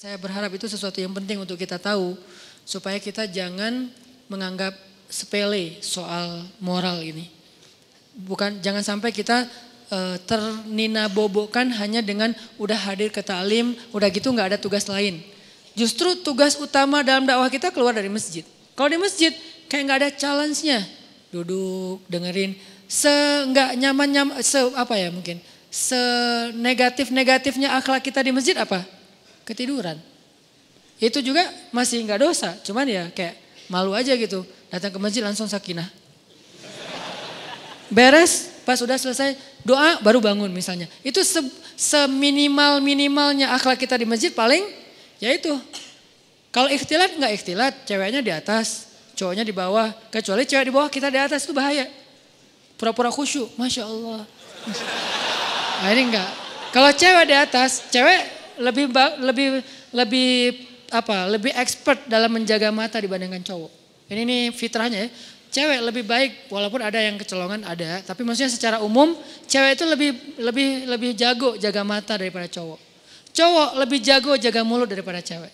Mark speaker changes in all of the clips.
Speaker 1: Saya berharap itu sesuatu yang penting untuk kita tahu supaya kita jangan menganggap sepele soal moral ini. Bukan jangan sampai kita uh, ternina bobokan hanya dengan udah hadir ke talim, udah gitu nggak ada tugas lain. Justru tugas utama dalam dakwah kita keluar dari masjid. Kalau di masjid kayak nggak ada challenge-nya. Duduk, dengerin, se nggak nyaman nyaman se apa ya mungkin se negatif negatifnya akhlak kita di masjid apa ketiduran. Itu juga masih nggak dosa cuman ya kayak malu aja gitu. Datang ke masjid langsung sakinah. Beres pas udah selesai doa baru bangun misalnya. Itu se seminimal minimalnya akhlak kita di masjid paling ya itu. Kalau ikhtilat nggak ikhtilat. Ceweknya di atas cowoknya di bawah. Kecuali cewek di bawah kita di atas itu bahaya. Pura-pura khusyuk, masya Allah. Nah, ini enggak. Kalau cewek di atas, cewek lebih lebih lebih apa? Lebih expert dalam menjaga mata dibandingkan cowok. Ini nih fitrahnya ya. Cewek lebih baik walaupun ada yang kecolongan ada, tapi maksudnya secara umum cewek itu lebih lebih lebih jago jaga mata daripada cowok. Cowok lebih jago jaga mulut daripada cewek.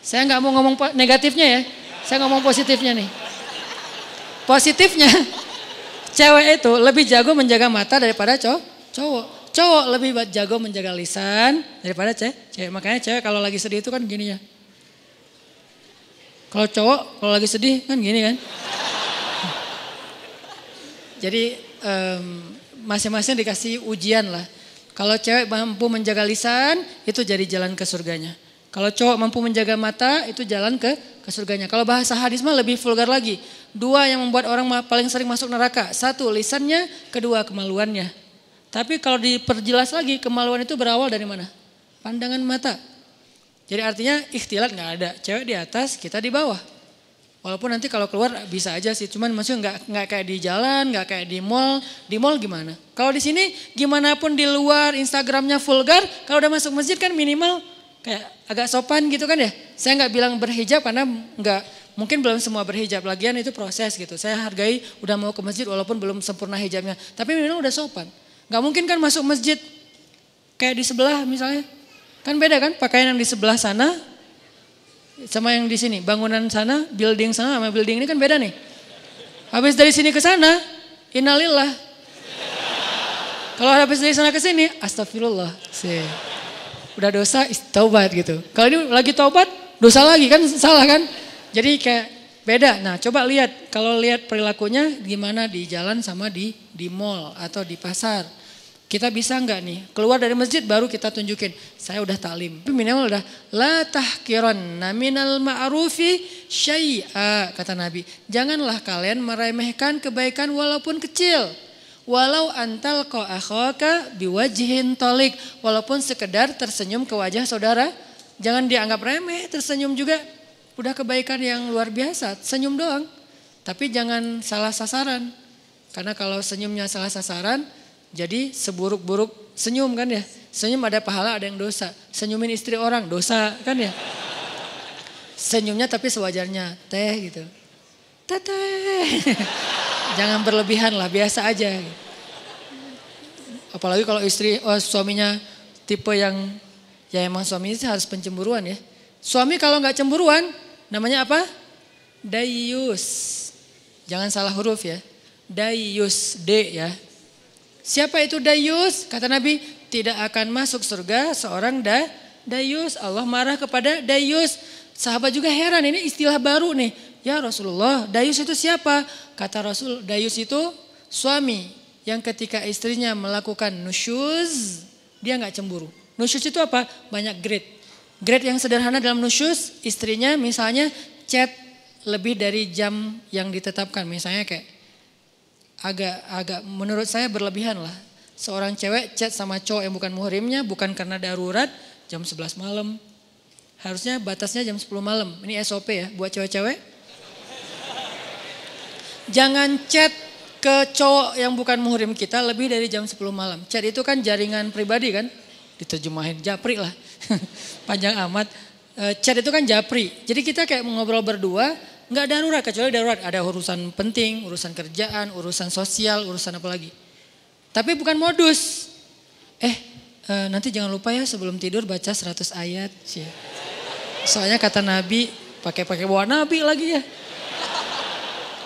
Speaker 1: Saya nggak mau ngomong negatifnya ya, saya ngomong positifnya nih. Positifnya, Cewek itu lebih jago menjaga mata daripada cowok. Cowok, lebih jago menjaga lisan daripada cewek. cewek. Makanya cewek kalau lagi sedih itu kan gini ya. Kalau cowok kalau lagi sedih kan gini kan. Jadi masing-masing dikasih ujian lah. Kalau cewek mampu menjaga lisan itu jadi jalan ke surganya. Kalau cowok mampu menjaga mata itu jalan ke ke surganya. Kalau bahasa hadis mah lebih vulgar lagi. Dua yang membuat orang paling sering masuk neraka. Satu lisannya, kedua kemaluannya. Tapi kalau diperjelas lagi kemaluan itu berawal dari mana? Pandangan mata. Jadi artinya ikhtilat nggak ada. Cewek di atas, kita di bawah. Walaupun nanti kalau keluar bisa aja sih, cuman maksudnya nggak nggak kayak di jalan, nggak kayak di mall. Di mall gimana? Kalau di sini gimana pun di luar Instagramnya vulgar, kalau udah masuk masjid kan minimal kayak agak sopan gitu kan ya. Saya nggak bilang berhijab karena nggak mungkin belum semua berhijab. Lagian itu proses gitu. Saya hargai udah mau ke masjid walaupun belum sempurna hijabnya. Tapi memang udah sopan. Nggak mungkin kan masuk masjid kayak di sebelah misalnya. Kan beda kan pakaian yang di sebelah sana sama yang di sini. Bangunan sana, building sana sama building ini kan beda nih. Habis dari sini ke sana, innalillah. Kalau habis dari sana ke sini, astagfirullah. Sih udah dosa taubat gitu. Kalau ini lagi taubat dosa lagi kan salah kan? Jadi kayak beda. Nah coba lihat kalau lihat perilakunya gimana di jalan sama di di mall atau di pasar. Kita bisa nggak nih keluar dari masjid baru kita tunjukin saya udah taklim. Tapi minimal udah la tahkiran minal ma'rufi syai'a kata Nabi. Janganlah kalian meremehkan kebaikan walaupun kecil. Walau antal ko akhaka biwajihin tolik. Walaupun sekedar tersenyum ke wajah saudara. Jangan dianggap remeh, tersenyum juga. Udah kebaikan yang luar biasa, senyum doang. Tapi jangan salah sasaran. Karena kalau senyumnya salah sasaran, jadi seburuk-buruk senyum kan ya. Senyum ada pahala, ada yang dosa. Senyumin istri orang, dosa kan ya. Senyumnya tapi sewajarnya, teh gitu. Teteh. Jangan berlebihan lah, biasa aja. Apalagi kalau istri, oh, suaminya tipe yang, ya emang suami itu harus pencemburuan ya. Suami kalau nggak cemburuan, namanya apa? Dayus. Jangan salah huruf ya. Dayus, D ya. Siapa itu Dayus? Kata Nabi, tidak akan masuk surga seorang da, Dayus. Allah marah kepada Dayus. Sahabat juga heran, ini istilah baru nih. Ya Rasulullah, Dayus itu siapa? Kata Rasul, Dayus itu suami yang ketika istrinya melakukan nusyuz, dia nggak cemburu. Nusyuz itu apa? Banyak grade. Grade yang sederhana dalam nusyuz, istrinya misalnya chat lebih dari jam yang ditetapkan. Misalnya kayak agak agak menurut saya berlebihan lah. Seorang cewek chat sama cowok yang bukan muhrimnya bukan karena darurat jam 11 malam. Harusnya batasnya jam 10 malam. Ini SOP ya buat cewek-cewek Jangan chat ke cowok yang bukan muhrim kita lebih dari jam 10 malam. Chat itu kan jaringan pribadi kan? Diterjemahin japri lah. Panjang amat. E, chat itu kan japri. Jadi kita kayak ngobrol berdua, nggak darurat kecuali darurat ada urusan penting, urusan kerjaan, urusan sosial, urusan apa lagi. Tapi bukan modus. Eh, e, nanti jangan lupa ya sebelum tidur baca 100 ayat. Soalnya kata Nabi, pakai-pakai bawa Nabi lagi ya.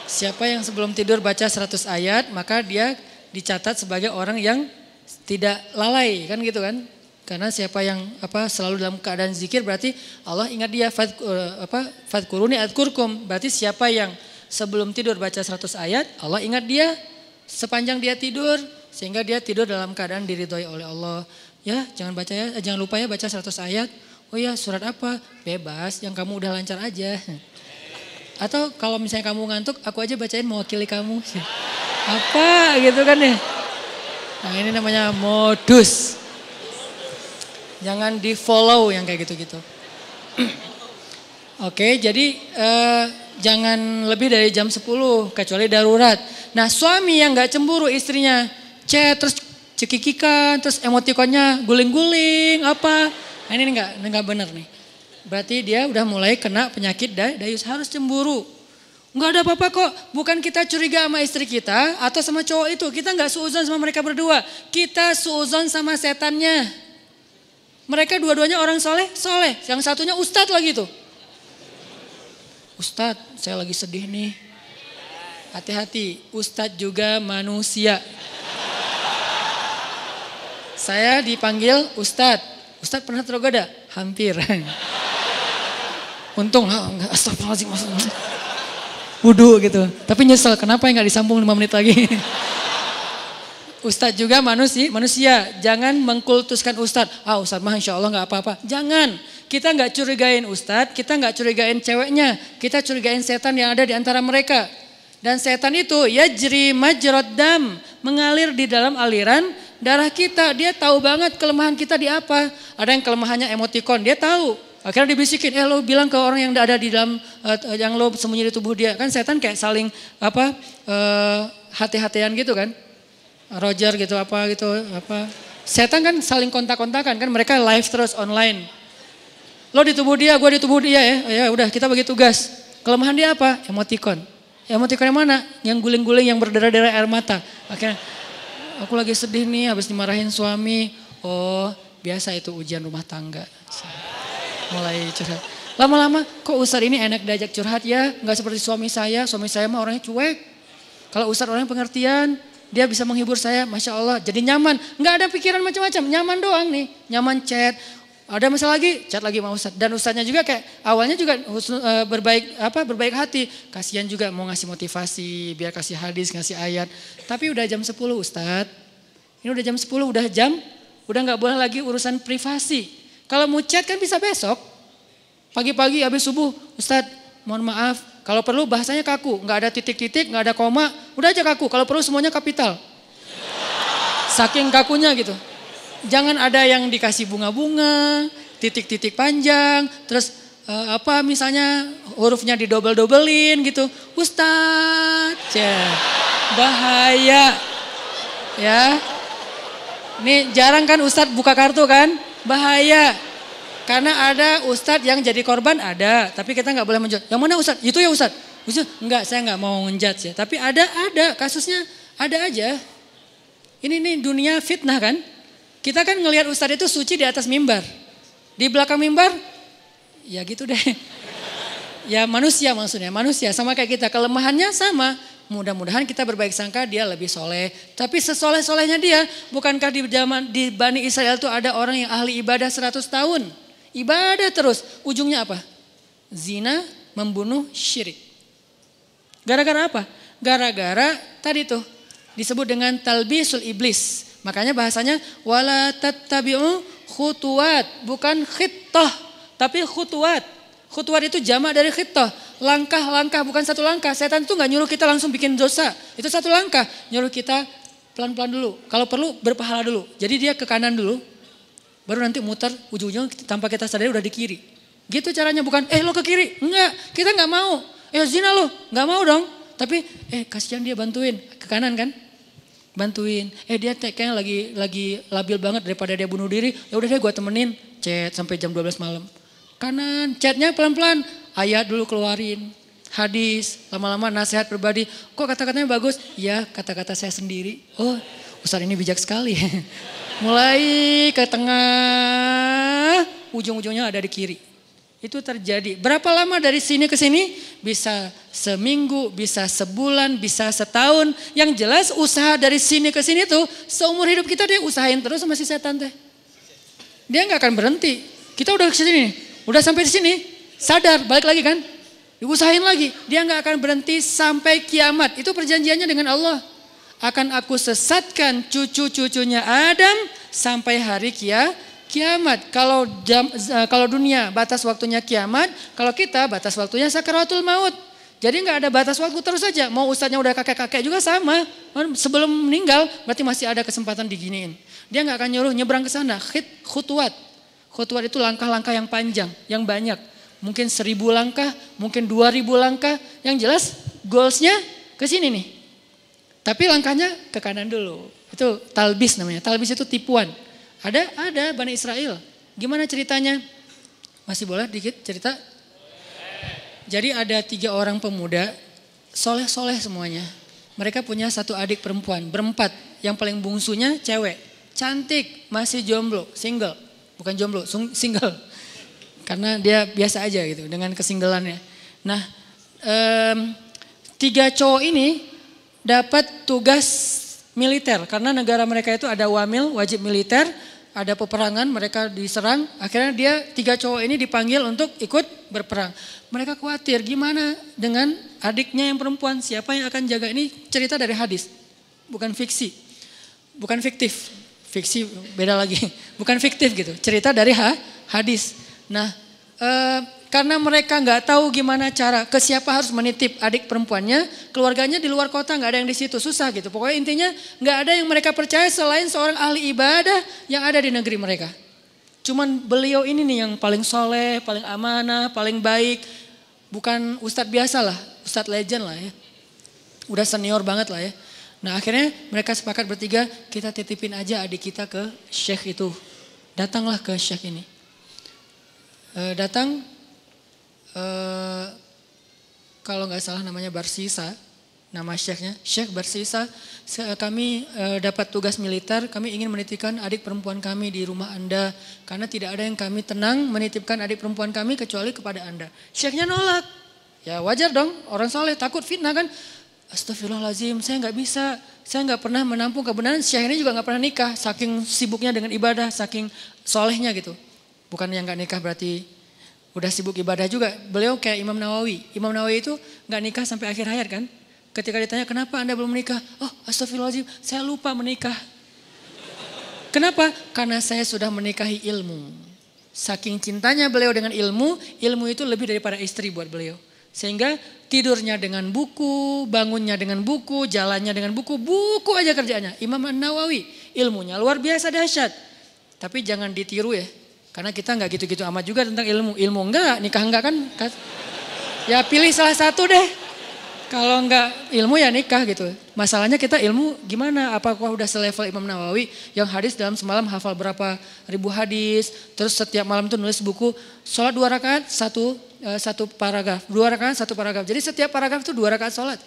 Speaker 1: Siapa yang sebelum tidur baca 100 ayat, maka dia dicatat sebagai orang yang tidak lalai, kan gitu kan? Karena siapa yang apa selalu dalam keadaan zikir berarti Allah ingat dia fad, uh, apa fadkuruni adkurkum. Berarti siapa yang sebelum tidur baca 100 ayat, Allah ingat dia sepanjang dia tidur sehingga dia tidur dalam keadaan diridhoi oleh Allah. Ya, jangan baca ya, jangan lupa ya baca 100 ayat. Oh ya, surat apa? Bebas, yang kamu udah lancar aja. Atau kalau misalnya kamu ngantuk, aku aja bacain mewakili kamu. Apa gitu kan ya? Nah, ini namanya modus. Jangan di follow yang kayak gitu-gitu. Oke, jadi eh, jangan lebih dari jam 10 kecuali darurat. Nah suami yang gak cemburu istrinya chat terus cekikikan terus emotikonnya guling-guling apa. Nah, ini enggak enggak benar nih. Berarti dia udah mulai kena penyakit dayus harus cemburu. Enggak ada apa-apa kok. Bukan kita curiga sama istri kita atau sama cowok itu. Kita enggak suuzon sama mereka berdua. Kita suuzon sama setannya. Mereka dua-duanya orang soleh, soleh. Yang satunya ustadz lagi tuh. Ustadz, saya lagi sedih nih. Hati-hati, ustadz juga manusia. Saya dipanggil ustadz. Ustadz pernah tergoda? Hampir. Untung, astagfirullahaladzim. Wudhu gitu. Tapi nyesel, kenapa nggak disambung 5 menit lagi. Ustadz juga manusia, manusia. Jangan mengkultuskan Ustadz. Ah Ustadz mah insya Allah nggak apa-apa. Jangan. Kita nggak curigain Ustadz, kita nggak curigain ceweknya. Kita curigain setan yang ada di antara mereka. Dan setan itu ya jeri majrod dam. Mengalir di dalam aliran darah kita. Dia tahu banget kelemahan kita di apa. Ada yang kelemahannya emotikon, dia tahu. Akhirnya dibisikin, eh lo bilang ke orang yang ada di dalam, uh, yang lo sembunyi di tubuh dia. Kan setan kayak saling apa uh, hati-hatian gitu kan. Roger gitu apa gitu apa. Setan kan saling kontak-kontakan kan mereka live terus online. Lo di tubuh dia, gue di tubuh dia ya. Ya udah kita bagi tugas. Kelemahan dia apa? Emoticon. Emoticon yang mana? Yang guling-guling yang berdarah-darah air mata. Akhirnya aku lagi sedih nih habis dimarahin suami. Oh biasa itu ujian rumah tangga. Mulai curhat. Lama-lama kok Ustadz ini enak diajak curhat ya. Nggak seperti suami saya. Suami saya mah orangnya cuek. Kalau Ustadz orangnya pengertian dia bisa menghibur saya, Masya Allah. Jadi nyaman, nggak ada pikiran macam-macam, nyaman doang nih. Nyaman chat, ada masalah lagi, chat lagi sama Ustadz. Dan Ustadznya juga kayak awalnya juga uh, berbaik apa berbaik hati. Kasihan juga mau ngasih motivasi, biar kasih hadis, ngasih ayat. Tapi udah jam 10 Ustadz. Ini udah jam 10, udah jam, udah nggak boleh lagi urusan privasi. Kalau mau chat kan bisa besok. Pagi-pagi habis subuh, Ustadz mohon maaf, kalau perlu bahasanya kaku, nggak ada titik-titik, nggak ada koma, udah aja kaku. Kalau perlu semuanya kapital. Saking kakunya gitu. Jangan ada yang dikasih bunga-bunga, titik-titik panjang, terus uh, apa misalnya hurufnya didobel-dobelin gitu. Ustadz, ya, bahaya. Ya. Ini jarang kan Ustadz buka kartu kan? Bahaya. Karena ada ustadz yang jadi korban ada, tapi kita nggak boleh menjat. Yang mana ustadz? Itu ya ustadz. Ustadz, enggak, saya nggak mau ngejat ya. Tapi ada, ada kasusnya, ada aja. Ini nih dunia fitnah kan? Kita kan ngelihat ustadz itu suci di atas mimbar. Di belakang mimbar, ya gitu deh. Ya manusia maksudnya, manusia sama kayak kita. Kelemahannya sama. Mudah-mudahan kita berbaik sangka dia lebih soleh. Tapi sesoleh-solehnya dia, bukankah di zaman di Bani Israel itu ada orang yang ahli ibadah 100 tahun? Ibadah terus. Ujungnya apa? Zina, membunuh, syirik. Gara-gara apa? Gara-gara tadi tuh disebut dengan talbisul iblis. Makanya bahasanya wala tattabi'u khutuwat, bukan khittah, tapi khutuwat. Khutuwat itu jamak dari khittah. Langkah-langkah bukan satu langkah. Setan itu nggak nyuruh kita langsung bikin dosa. Itu satu langkah. Nyuruh kita pelan-pelan dulu. Kalau perlu berpahala dulu. Jadi dia ke kanan dulu, Baru nanti muter ujung-ujung tanpa kita sadari udah di kiri. Gitu caranya bukan eh lo ke kiri. Enggak, kita nggak mau. Eh zina lo, nggak mau dong. Tapi eh kasihan dia bantuin ke kanan kan. Bantuin. Eh dia kayaknya lagi lagi labil banget daripada dia bunuh diri. Ya udah deh gue temenin chat sampai jam 12 malam. Kanan, chatnya pelan-pelan. Ayat dulu keluarin. Hadis, lama-lama nasihat pribadi. Kok kata-katanya bagus? Ya kata-kata saya sendiri. Oh Ustaz ini bijak sekali. Mulai ke tengah, ujung-ujungnya ada di kiri. Itu terjadi. Berapa lama dari sini ke sini? Bisa seminggu, bisa sebulan, bisa setahun. Yang jelas usaha dari sini ke sini tuh seumur hidup kita dia usahain terus sama si setan teh. Dia nggak akan berhenti. Kita udah ke sini, udah sampai di sini, sadar, balik lagi kan? Diusahain lagi. Dia nggak akan berhenti sampai kiamat. Itu perjanjiannya dengan Allah. Akan aku sesatkan cucu-cucunya Adam sampai hari kia, kiamat. Kalau jam, eh, kalau dunia batas waktunya kiamat, kalau kita batas waktunya sakaratul maut. Jadi nggak ada batas waktu terus saja. Mau ustadznya udah kakek-kakek juga sama. Sebelum meninggal berarti masih ada kesempatan diginiin. Dia nggak akan nyuruh nyebrang ke sana. Khit, khutwat. Khutwat itu langkah-langkah yang panjang, yang banyak mungkin seribu langkah, mungkin dua ribu langkah. Yang jelas goalsnya ke sini nih. Tapi langkahnya ke kanan dulu. Itu talbis namanya. Talbis itu tipuan. Ada, ada Bani Israel. Gimana ceritanya? Masih boleh dikit cerita? Jadi ada tiga orang pemuda, soleh-soleh semuanya. Mereka punya satu adik perempuan, berempat. Yang paling bungsunya cewek. Cantik, masih jomblo, single. Bukan jomblo, single. Karena dia biasa aja gitu dengan kesinggelannya. Nah, um, tiga cowok ini dapat tugas militer. Karena negara mereka itu ada wamil wajib militer, ada peperangan, mereka diserang. Akhirnya dia tiga cowok ini dipanggil untuk ikut berperang. Mereka khawatir gimana dengan adiknya yang perempuan, siapa yang akan jaga? Ini cerita dari hadis, bukan fiksi, bukan fiktif, fiksi beda lagi, bukan fiktif gitu, cerita dari ha, hadis. Nah, e, karena mereka nggak tahu gimana cara ke siapa harus menitip adik perempuannya, keluarganya di luar kota nggak ada yang di situ susah gitu. Pokoknya intinya nggak ada yang mereka percaya selain seorang ahli ibadah yang ada di negeri mereka. Cuman beliau ini nih yang paling soleh, paling amanah, paling baik. Bukan ustadz biasa lah, ustadz legend lah ya. Udah senior banget lah ya. Nah akhirnya mereka sepakat bertiga, kita titipin aja adik kita ke syekh itu. Datanglah ke syekh ini uh, datang uh, kalau nggak salah namanya Barsisa, nama syekhnya, Syekh Barsisa, kami uh, dapat tugas militer, kami ingin menitipkan adik perempuan kami di rumah Anda, karena tidak ada yang kami tenang menitipkan adik perempuan kami kecuali kepada Anda. Syekhnya nolak, ya wajar dong, orang soleh takut fitnah kan, Astagfirullahaladzim, saya nggak bisa, saya nggak pernah menampung kebenaran, Syekh ini juga nggak pernah nikah, saking sibuknya dengan ibadah, saking solehnya gitu. Bukan yang gak nikah berarti udah sibuk ibadah juga. Beliau kayak Imam Nawawi. Imam Nawawi itu gak nikah sampai akhir hayat kan. Ketika ditanya kenapa anda belum menikah? Oh astagfirullahaladzim saya lupa menikah. Kenapa? Karena saya sudah menikahi ilmu. Saking cintanya beliau dengan ilmu, ilmu itu lebih daripada istri buat beliau. Sehingga tidurnya dengan buku, bangunnya dengan buku, jalannya dengan buku, buku aja kerjanya. Imam Nawawi, ilmunya luar biasa dahsyat. Tapi jangan ditiru ya, karena kita nggak gitu-gitu amat juga tentang ilmu. Ilmu enggak, nikah enggak kan? Ya pilih salah satu deh. Kalau enggak ilmu ya nikah gitu. Masalahnya kita ilmu gimana? Apakah udah selevel Imam Nawawi yang hadis dalam semalam hafal berapa ribu hadis. Terus setiap malam tuh nulis buku. Sholat dua rakaat, satu, uh, satu paragraf. Dua rakaat, satu paragraf. Jadi setiap paragraf itu dua rakaat sholat.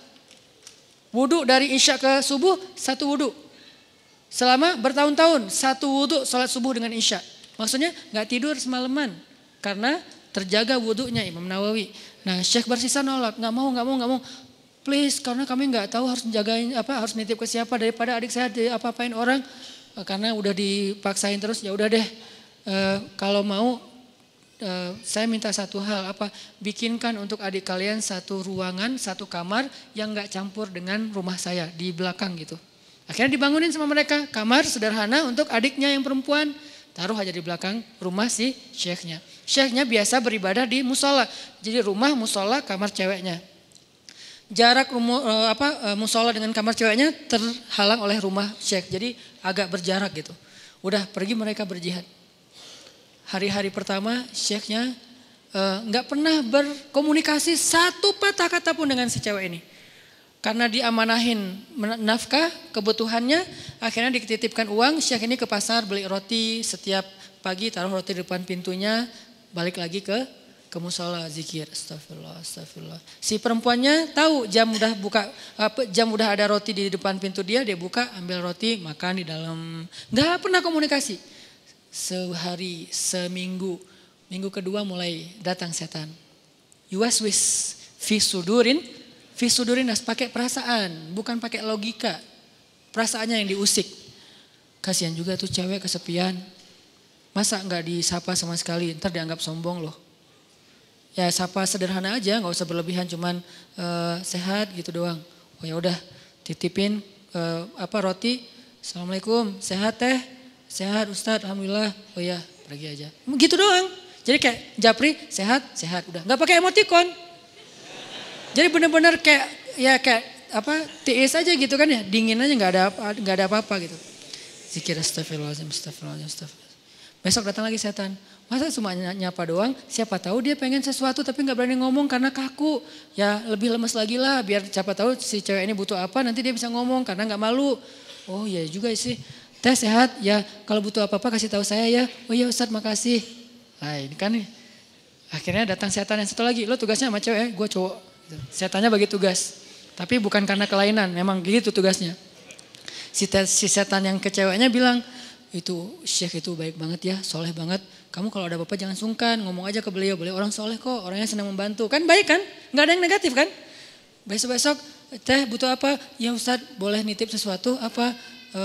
Speaker 1: Wudhu dari isya ke subuh, satu wudhu. Selama bertahun-tahun, satu wudhu sholat subuh dengan isya. Maksudnya nggak tidur semalaman karena terjaga wudhunya Imam Nawawi. Nah Syekh bersisa nolak, nggak mau, nggak mau, nggak mau. Please, karena kami nggak tahu harus jagain apa, harus nitip ke siapa daripada adik saya apa-apain orang. Eh, karena udah dipaksain terus, ya udah deh. E, kalau mau, e, saya minta satu hal apa, bikinkan untuk adik kalian satu ruangan, satu kamar yang nggak campur dengan rumah saya di belakang gitu. Akhirnya dibangunin sama mereka kamar sederhana untuk adiknya yang perempuan. Taruh aja di belakang rumah si syekhnya. Syekhnya biasa beribadah di musola. Jadi rumah musola kamar ceweknya. Jarak rumu, eh, apa eh, musola dengan kamar ceweknya terhalang oleh rumah syekh. Jadi agak berjarak gitu. Udah pergi mereka berjihad. Hari-hari pertama syekhnya eh, nggak uh, pernah berkomunikasi satu patah kata pun dengan si cewek ini. Karena diamanahin nafkah, kebutuhannya, akhirnya dititipkan uang, Syekh ini ke pasar beli roti. Setiap pagi taruh roti di depan pintunya, balik lagi ke ke musola. Zikir astagfirullah astagfirullah. Si perempuannya tahu jam udah buka apa jam udah ada roti di depan pintu dia dia buka ambil roti makan di dalam. Nggak pernah komunikasi. Sehari seminggu. Minggu kedua mulai datang setan. Yuwaswis fi sudurin, fi sudurin pakai perasaan, bukan pakai logika. Perasaannya yang diusik. Kasihan juga tuh cewek kesepian. Masa nggak disapa sama sekali, ntar dianggap sombong loh. Ya sapa sederhana aja, nggak usah berlebihan, cuman uh, sehat gitu doang. Oh ya udah, titipin uh, apa roti. Assalamualaikum, sehat teh, sehat Ustadz, alhamdulillah. Oh ya, pergi aja. Gitu doang. Jadi kayak Japri sehat, sehat udah. Nggak pakai emoticon. Jadi benar-benar kayak ya kayak apa TS aja gitu kan ya, dingin aja nggak ada nggak ada apa-apa gitu. Zikir astagfirullahaladzim, astagfirullahaladzim, astagfirullahaladzim. Besok datang lagi setan. Masa cuma nyapa doang? Siapa tahu dia pengen sesuatu tapi nggak berani ngomong karena kaku. Ya lebih lemes lagi lah biar siapa tahu si cewek ini butuh apa nanti dia bisa ngomong karena nggak malu. Oh iya juga sih. Teh sehat ya kalau butuh apa-apa kasih tahu saya ya. Oh iya Ustadz makasih. Nah ini kan nih. Akhirnya datang setan yang satu lagi. Lo tugasnya sama cewek, gue cowok. Gitu. Setannya bagi tugas. Tapi bukan karena kelainan, memang gitu tugasnya. Si, si setan yang ke ceweknya bilang, itu syekh itu baik banget ya, soleh banget. Kamu kalau ada apa-apa jangan sungkan, ngomong aja ke beliau. Beliau orang soleh kok, orangnya senang membantu. Kan baik kan? Gak ada yang negatif kan? Besok-besok, teh butuh apa? Ya Ustadz boleh nitip sesuatu apa? E,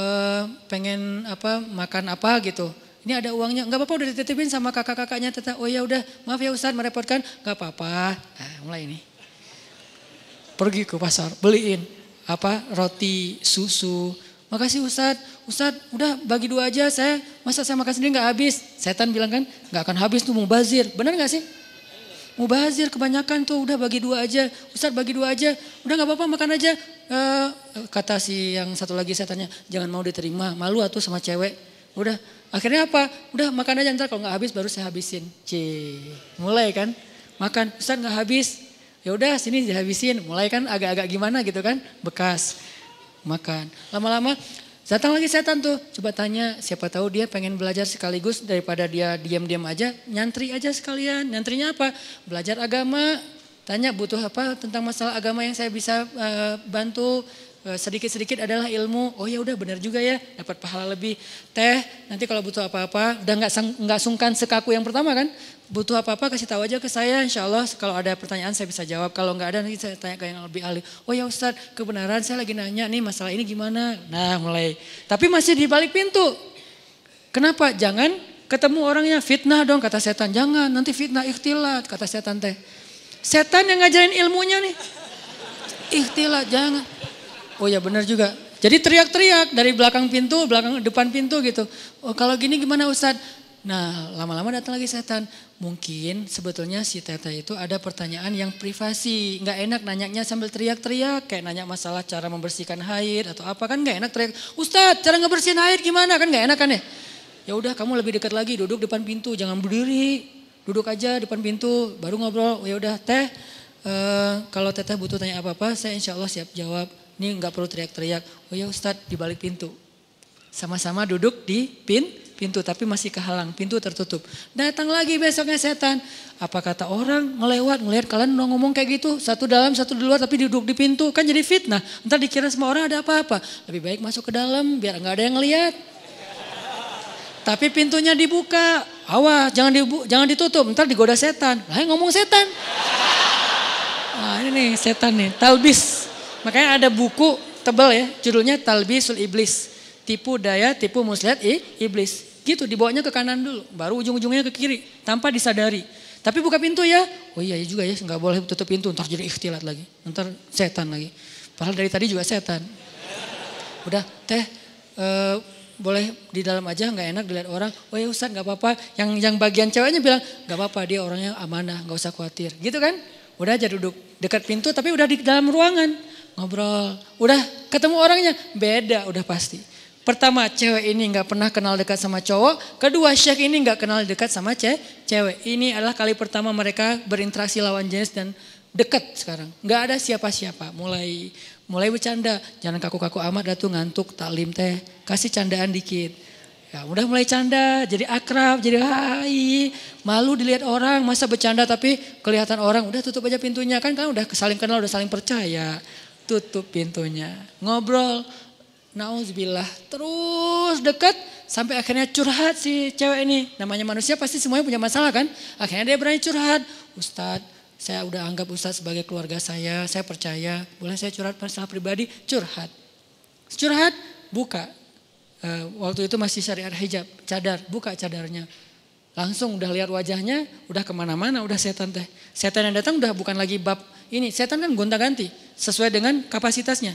Speaker 1: pengen apa makan apa gitu. Ini ada uangnya, nggak apa-apa udah dititipin sama kakak-kakaknya. Tetap, oh ya udah, maaf ya Ustadz merepotkan, nggak apa-apa. Nah, mulai ini. Pergi ke pasar, beliin apa roti, susu. Makasih Ustadz, Ustadz udah bagi dua aja saya, masa saya makan sendiri nggak habis. Setan bilang kan, nggak akan habis tuh mubazir. Benar nggak sih? Mubazir kebanyakan tuh udah bagi dua aja. Ustadz bagi dua aja, udah nggak apa-apa makan aja. Uh, kata si yang satu lagi saya tanya, jangan mau diterima, malu atuh sama cewek. Udah Akhirnya apa? Udah makan aja ntar kalau nggak habis baru saya habisin. C, mulai kan? Makan, Ustaz nggak habis. Ya udah sini dihabisin. Mulai kan agak-agak gimana gitu kan? Bekas. Makan. Lama-lama datang lagi setan tuh. Coba tanya siapa tahu dia pengen belajar sekaligus daripada dia diam-diam aja. Nyantri aja sekalian. Nyantrinya apa? Belajar agama. Tanya butuh apa tentang masalah agama yang saya bisa uh, bantu sedikit-sedikit adalah ilmu. Oh ya udah benar juga ya, dapat pahala lebih. Teh, nanti kalau butuh apa-apa, udah nggak nggak sungkan sekaku yang pertama kan? Butuh apa-apa kasih tahu aja ke saya. Insya Allah kalau ada pertanyaan saya bisa jawab. Kalau nggak ada nanti saya tanya ke yang lebih ahli. Oh ya Ustadz, kebenaran saya lagi nanya nih masalah ini gimana? Nah mulai. Tapi masih di balik pintu. Kenapa? Jangan ketemu orangnya fitnah dong kata setan. Jangan nanti fitnah ikhtilat kata setan teh. Setan yang ngajarin ilmunya nih. Ikhtilat jangan. Oh ya benar juga. Jadi teriak-teriak dari belakang pintu, belakang depan pintu gitu. Oh kalau gini gimana Ustadz? Nah lama-lama datang lagi setan. Mungkin sebetulnya si Teta itu ada pertanyaan yang privasi. Nggak enak nanyanya sambil teriak-teriak. Kayak nanya masalah cara membersihkan air atau apa kan nggak enak teriak. Ustadz cara ngebersihin air gimana kan nggak enak kan ya? Ya udah kamu lebih dekat lagi duduk depan pintu jangan berdiri. Duduk aja depan pintu baru ngobrol. Ya udah teh uh, kalau Teteh butuh tanya apa-apa saya insya Allah siap jawab. Ini nggak perlu teriak-teriak. Oh ya Ustadz di balik pintu. Sama-sama duduk di pin, pintu tapi masih kehalang, pintu tertutup. Datang lagi besoknya setan. Apa kata orang ngelewat, ngelihat kalian ngomong kayak gitu. Satu dalam, satu di luar tapi duduk di pintu. Kan jadi fitnah. Ntar dikira semua orang ada apa-apa. Lebih baik masuk ke dalam biar nggak ada yang ngelihat. Tapi pintunya dibuka. Awas, jangan dibu jangan ditutup. Ntar digoda setan. Lah ngomong setan. Nah ini nih setan nih, talbis. Makanya ada buku tebal ya, judulnya Talbisul Iblis. Tipu daya, tipu muslihat i, iblis. Gitu dibawanya ke kanan dulu, baru ujung-ujungnya ke kiri tanpa disadari. Tapi buka pintu ya. Oh iya juga ya, nggak boleh tutup pintu, ntar jadi ikhtilat lagi. Ntar setan lagi. Padahal dari tadi juga setan. Udah, teh uh, boleh di dalam aja nggak enak dilihat orang. Oh ya Ustaz nggak apa-apa. Yang yang bagian ceweknya bilang nggak apa-apa dia orangnya amanah nggak usah khawatir. Gitu kan? Udah aja duduk dekat pintu tapi udah di dalam ruangan ngobrol. Udah ketemu orangnya, beda udah pasti. Pertama cewek ini nggak pernah kenal dekat sama cowok. Kedua syekh ini nggak kenal dekat sama ce cewek. Ini adalah kali pertama mereka berinteraksi lawan jenis dan dekat sekarang. Nggak ada siapa-siapa. Mulai mulai bercanda. Jangan kaku-kaku amat datu ngantuk taklim teh. Kasih candaan dikit. Ya udah mulai canda, jadi akrab, jadi hai. Malu dilihat orang, masa bercanda tapi kelihatan orang. Udah tutup aja pintunya kan kan udah saling kenal, udah saling percaya tutup pintunya. Ngobrol, nauzubillah, terus dekat Sampai akhirnya curhat si cewek ini. Namanya manusia pasti semuanya punya masalah kan. Akhirnya dia berani curhat. Ustadz, saya udah anggap Ustadz sebagai keluarga saya. Saya percaya. Boleh saya curhat masalah pribadi? Curhat. Curhat, buka. Uh, waktu itu masih syariat hijab. Cadar, buka cadarnya. Langsung udah lihat wajahnya, udah ke mana-mana, udah setan teh. Setan yang datang udah bukan lagi bab ini. Setan kan gonta-ganti. Sesuai dengan kapasitasnya.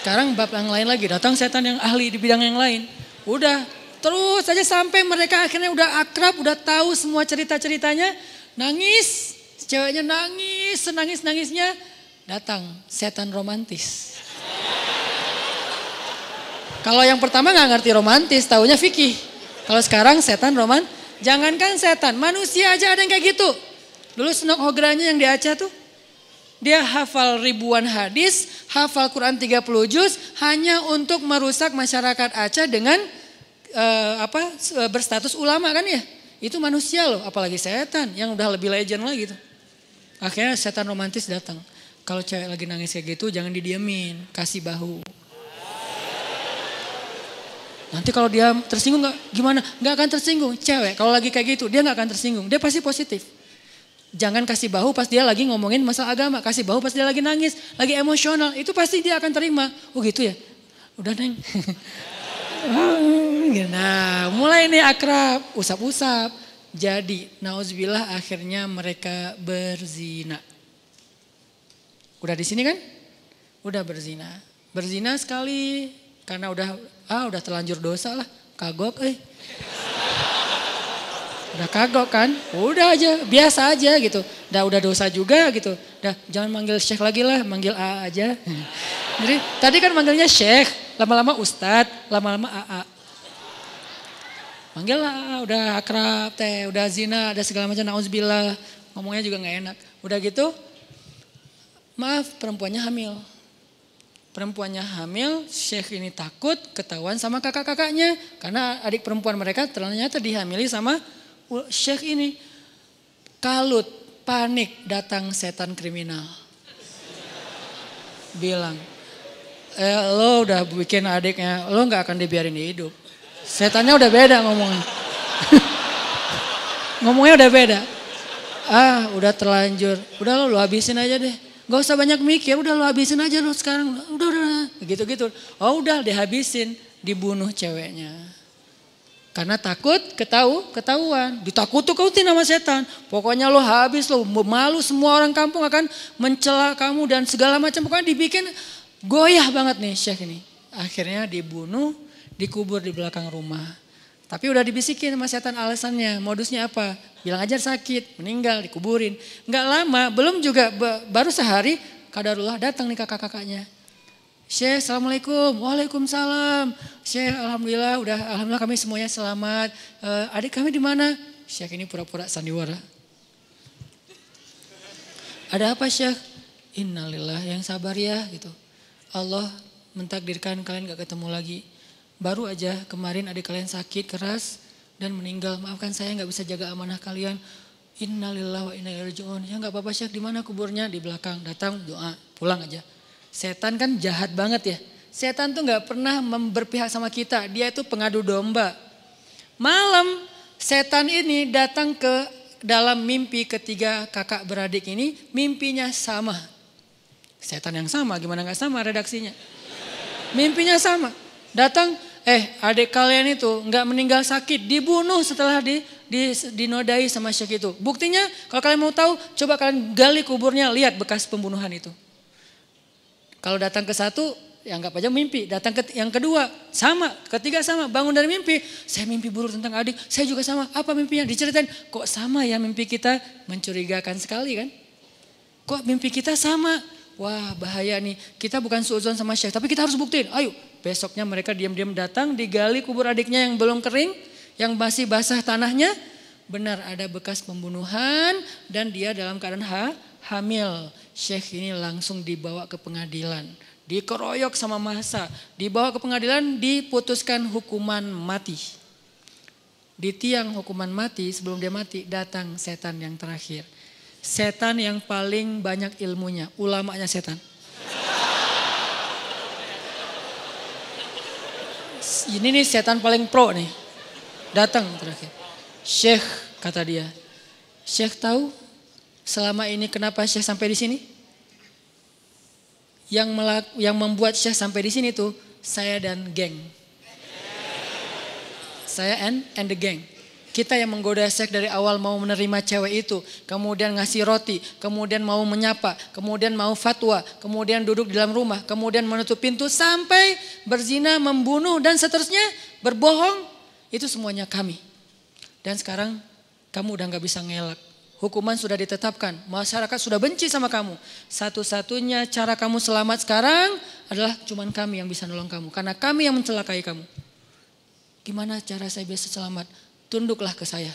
Speaker 1: Sekarang bab yang lain lagi, datang setan yang ahli di bidang yang lain. Udah, terus saja sampai mereka akhirnya udah akrab, udah tahu semua cerita-ceritanya. Nangis, ceweknya nangis, senangis-nangisnya. Datang setan romantis. Kalau yang pertama nggak ngerti romantis, taunya fikih. Kalau sekarang setan roman, jangankan setan, manusia aja ada yang kayak gitu. Dulu Senok Hogranya yang di Aceh tuh, dia hafal ribuan hadis, hafal Quran 30 juz hanya untuk merusak masyarakat Aceh dengan uh, apa berstatus ulama kan ya. Itu manusia loh, apalagi setan yang udah lebih legend lagi tuh. Akhirnya setan romantis datang. Kalau cewek lagi nangis kayak gitu jangan didiamin, kasih bahu. Nanti kalau dia tersinggung nggak gimana? Nggak akan tersinggung. Cewek kalau lagi kayak gitu dia nggak akan tersinggung. Dia pasti positif. Jangan kasih bahu pas dia lagi ngomongin masalah agama. Kasih bahu pas dia lagi nangis, lagi emosional. Itu pasti dia akan terima. Oh gitu ya? Udah neng. nah mulai ini akrab, usap-usap. Jadi nauzubillah akhirnya mereka berzina. Udah di sini kan? Udah berzina. Berzina sekali karena udah ah udah terlanjur dosa lah. Kagok eh. Udah kagok kan? Udah aja, biasa aja gitu. Udah udah dosa juga gitu. Udah jangan manggil Syekh lagi lah, manggil A aja. Jadi tadi kan manggilnya Syekh, lama-lama Ustadz, lama-lama AA. Manggil lah, udah akrab teh, udah zina, ada segala macam nauzubillah. Ngomongnya juga nggak enak. Udah gitu, maaf perempuannya hamil. Perempuannya hamil, Syekh ini takut ketahuan sama kakak-kakaknya. Karena adik perempuan mereka ternyata dihamili sama Syekh ini kalut, panik datang setan kriminal. Bilang, eh, lo udah bikin adiknya, lo nggak akan dibiarin hidup. Setannya udah beda ngomongnya. ngomongnya udah beda. Ah, udah terlanjur. Udah lo, lo habisin aja deh. Gak usah banyak mikir, udah lo habisin aja lo sekarang. Udah, udah, gitu-gitu. Oh udah dihabisin, dibunuh ceweknya. Karena takut ketahu, ketahuan. Ditakut-takutin sama setan. Pokoknya lo habis lo malu semua orang kampung akan mencela kamu dan segala macam. Pokoknya dibikin goyah banget nih Syekh ini. Akhirnya dibunuh, dikubur di belakang rumah. Tapi udah dibisikin sama setan alasannya, modusnya apa? Bilang aja sakit, meninggal, dikuburin. Enggak lama, belum juga, baru sehari kadarullah datang nih kakak-kakaknya. Syekh, Assalamualaikum. Waalaikumsalam. Syekh, Alhamdulillah, udah Alhamdulillah kami semuanya selamat. Uh, adik kami di mana? Syekh ini pura-pura sandiwara. Ada apa Syekh? Innalillah yang sabar ya gitu. Allah mentakdirkan kalian gak ketemu lagi. Baru aja kemarin adik kalian sakit keras dan meninggal. Maafkan saya gak bisa jaga amanah kalian. Innalillah wa inna ilaihi. Ya gak apa-apa Syekh, di mana kuburnya? Di belakang. Datang doa, pulang aja. Setan kan jahat banget ya. Setan tuh nggak pernah berpihak sama kita. Dia itu pengadu domba. Malam setan ini datang ke dalam mimpi ketiga kakak beradik ini. Mimpinya sama. Setan yang sama, gimana nggak sama redaksinya. Mimpinya sama. Datang, eh adik kalian itu nggak meninggal sakit, dibunuh setelah di, di, dinodai sama syekh itu. Buktinya kalau kalian mau tahu, coba kalian gali kuburnya, lihat bekas pembunuhan itu. Kalau datang ke satu, ya anggap aja mimpi. Datang ke yang kedua, sama. Ketiga sama, bangun dari mimpi. Saya mimpi buruk tentang adik, saya juga sama. Apa mimpinya? Diceritain, kok sama ya mimpi kita? Mencurigakan sekali kan? Kok mimpi kita sama? Wah bahaya nih, kita bukan suuzon sama Syekh, tapi kita harus buktiin. Ayo, besoknya mereka diam-diam datang, digali kubur adiknya yang belum kering, yang masih basah tanahnya. Benar ada bekas pembunuhan dan dia dalam keadaan ha, hamil. Syekh ini langsung dibawa ke pengadilan. Dikeroyok sama masa. Dibawa ke pengadilan diputuskan hukuman mati. Di tiang hukuman mati sebelum dia mati datang setan yang terakhir. Setan yang paling banyak ilmunya. Ulamanya setan. ini nih setan paling pro nih. Datang terakhir. Syekh kata dia. Syekh tahu selama ini kenapa Syekh sampai di sini? Yang melak, yang membuat Syekh sampai di sini tuh saya dan geng. Saya and and the gang. Kita yang menggoda seks dari awal mau menerima cewek itu, kemudian ngasih roti, kemudian mau menyapa, kemudian mau fatwa, kemudian duduk di dalam rumah, kemudian menutup pintu sampai berzina, membunuh dan seterusnya, berbohong, itu semuanya kami. Dan sekarang kamu udah nggak bisa ngelak. Hukuman sudah ditetapkan, masyarakat sudah benci sama kamu. Satu-satunya cara kamu selamat sekarang adalah cuman kami yang bisa nolong kamu. Karena kami yang mencelakai kamu. Gimana cara saya bisa selamat? tunduklah ke saya.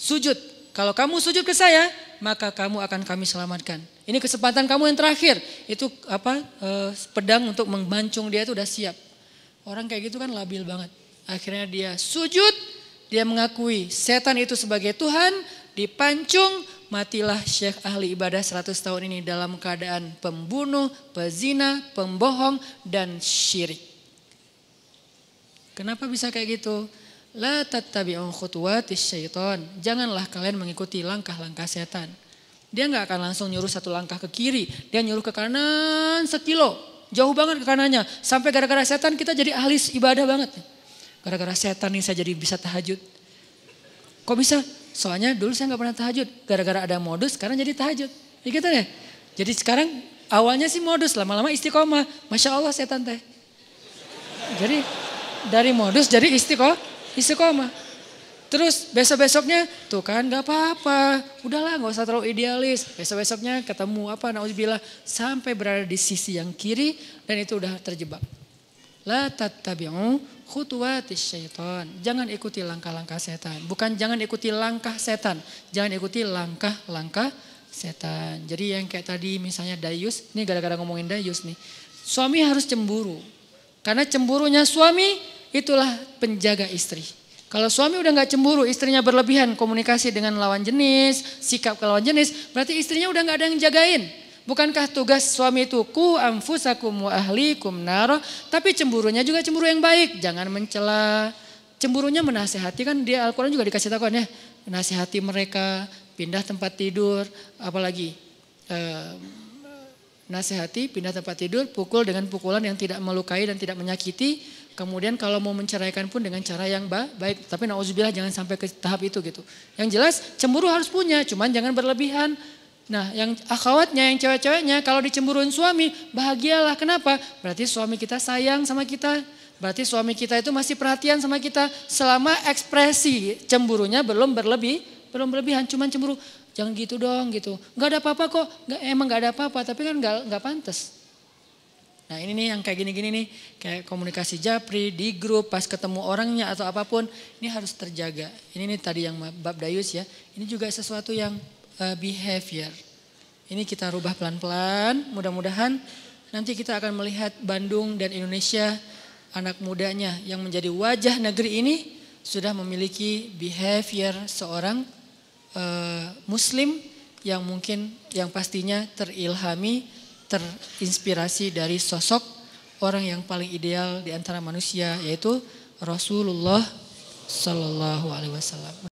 Speaker 1: Sujud. Kalau kamu sujud ke saya, maka kamu akan kami selamatkan. Ini kesempatan kamu yang terakhir. Itu apa? Eh, pedang untuk membancung dia itu udah siap. Orang kayak gitu kan labil banget. Akhirnya dia sujud, dia mengakui setan itu sebagai Tuhan, dipancung, matilah Syekh ahli ibadah 100 tahun ini dalam keadaan pembunuh, pezina, pembohong, dan syirik. Kenapa bisa kayak gitu? La tattabi'un khutuwatis syaitan. Janganlah kalian mengikuti langkah-langkah setan. Dia nggak akan langsung nyuruh satu langkah ke kiri. Dia nyuruh ke kanan sekilo. Jauh banget ke kanannya. Sampai gara-gara setan kita jadi ahli ibadah banget. Gara-gara setan nih saya jadi bisa tahajud. Kok bisa? Soalnya dulu saya nggak pernah tahajud. Gara-gara ada modus sekarang jadi tahajud. Ya gitu ya. Jadi sekarang awalnya sih modus. Lama-lama istiqomah. Masya Allah setan teh. Jadi dari modus jadi istiqomah istiqomah. Terus besok-besoknya tuh kan gak apa-apa. Udahlah gak usah terlalu idealis. Besok-besoknya ketemu apa na'udzubillah. Sampai berada di sisi yang kiri dan itu udah terjebak. La tattabi'u khutuwatis syaitan. Jangan ikuti langkah-langkah setan. Bukan jangan ikuti langkah setan. Jangan ikuti langkah-langkah setan. Jadi yang kayak tadi misalnya Dayus. Ini gara-gara ngomongin Dayus nih. Suami harus cemburu. Karena cemburunya suami itulah penjaga istri. Kalau suami udah nggak cemburu, istrinya berlebihan komunikasi dengan lawan jenis, sikap ke lawan jenis, berarti istrinya udah nggak ada yang jagain. Bukankah tugas suami itu ku amfusakum wa ahlikum naro, tapi cemburunya juga cemburu yang baik, jangan mencela. Cemburunya menasehati kan dia Al-Quran juga dikasih tahu kan ya, menasehati mereka, pindah tempat tidur, apalagi eh, nasihati, pindah tempat tidur, pukul dengan pukulan yang tidak melukai dan tidak menyakiti, Kemudian kalau mau menceraikan pun dengan cara yang baik. Tapi nauzubillah jangan sampai ke tahap itu gitu. Yang jelas cemburu harus punya, cuman jangan berlebihan. Nah yang akhwatnya, yang cewek-ceweknya kalau dicemburuin suami bahagialah. Kenapa? Berarti suami kita sayang sama kita. Berarti suami kita itu masih perhatian sama kita. Selama ekspresi cemburunya belum berlebih, belum berlebihan. Cuman cemburu, jangan gitu dong gitu. Gak ada apa-apa kok, gak, emang gak ada apa-apa tapi kan gak, gak pantas. Nah ini nih yang kayak gini-gini nih, kayak komunikasi japri di grup pas ketemu orangnya atau apa pun, ini harus terjaga. Ini nih tadi yang bab dayus ya, ini juga sesuatu yang uh, behavior. Ini kita rubah pelan-pelan, mudah-mudahan nanti kita akan melihat Bandung dan Indonesia anak mudanya yang menjadi wajah negeri ini sudah memiliki behavior seorang uh, muslim yang mungkin yang pastinya terilhami terinspirasi dari sosok orang yang paling ideal di antara manusia yaitu Rasulullah Shallallahu Alaihi Wasallam.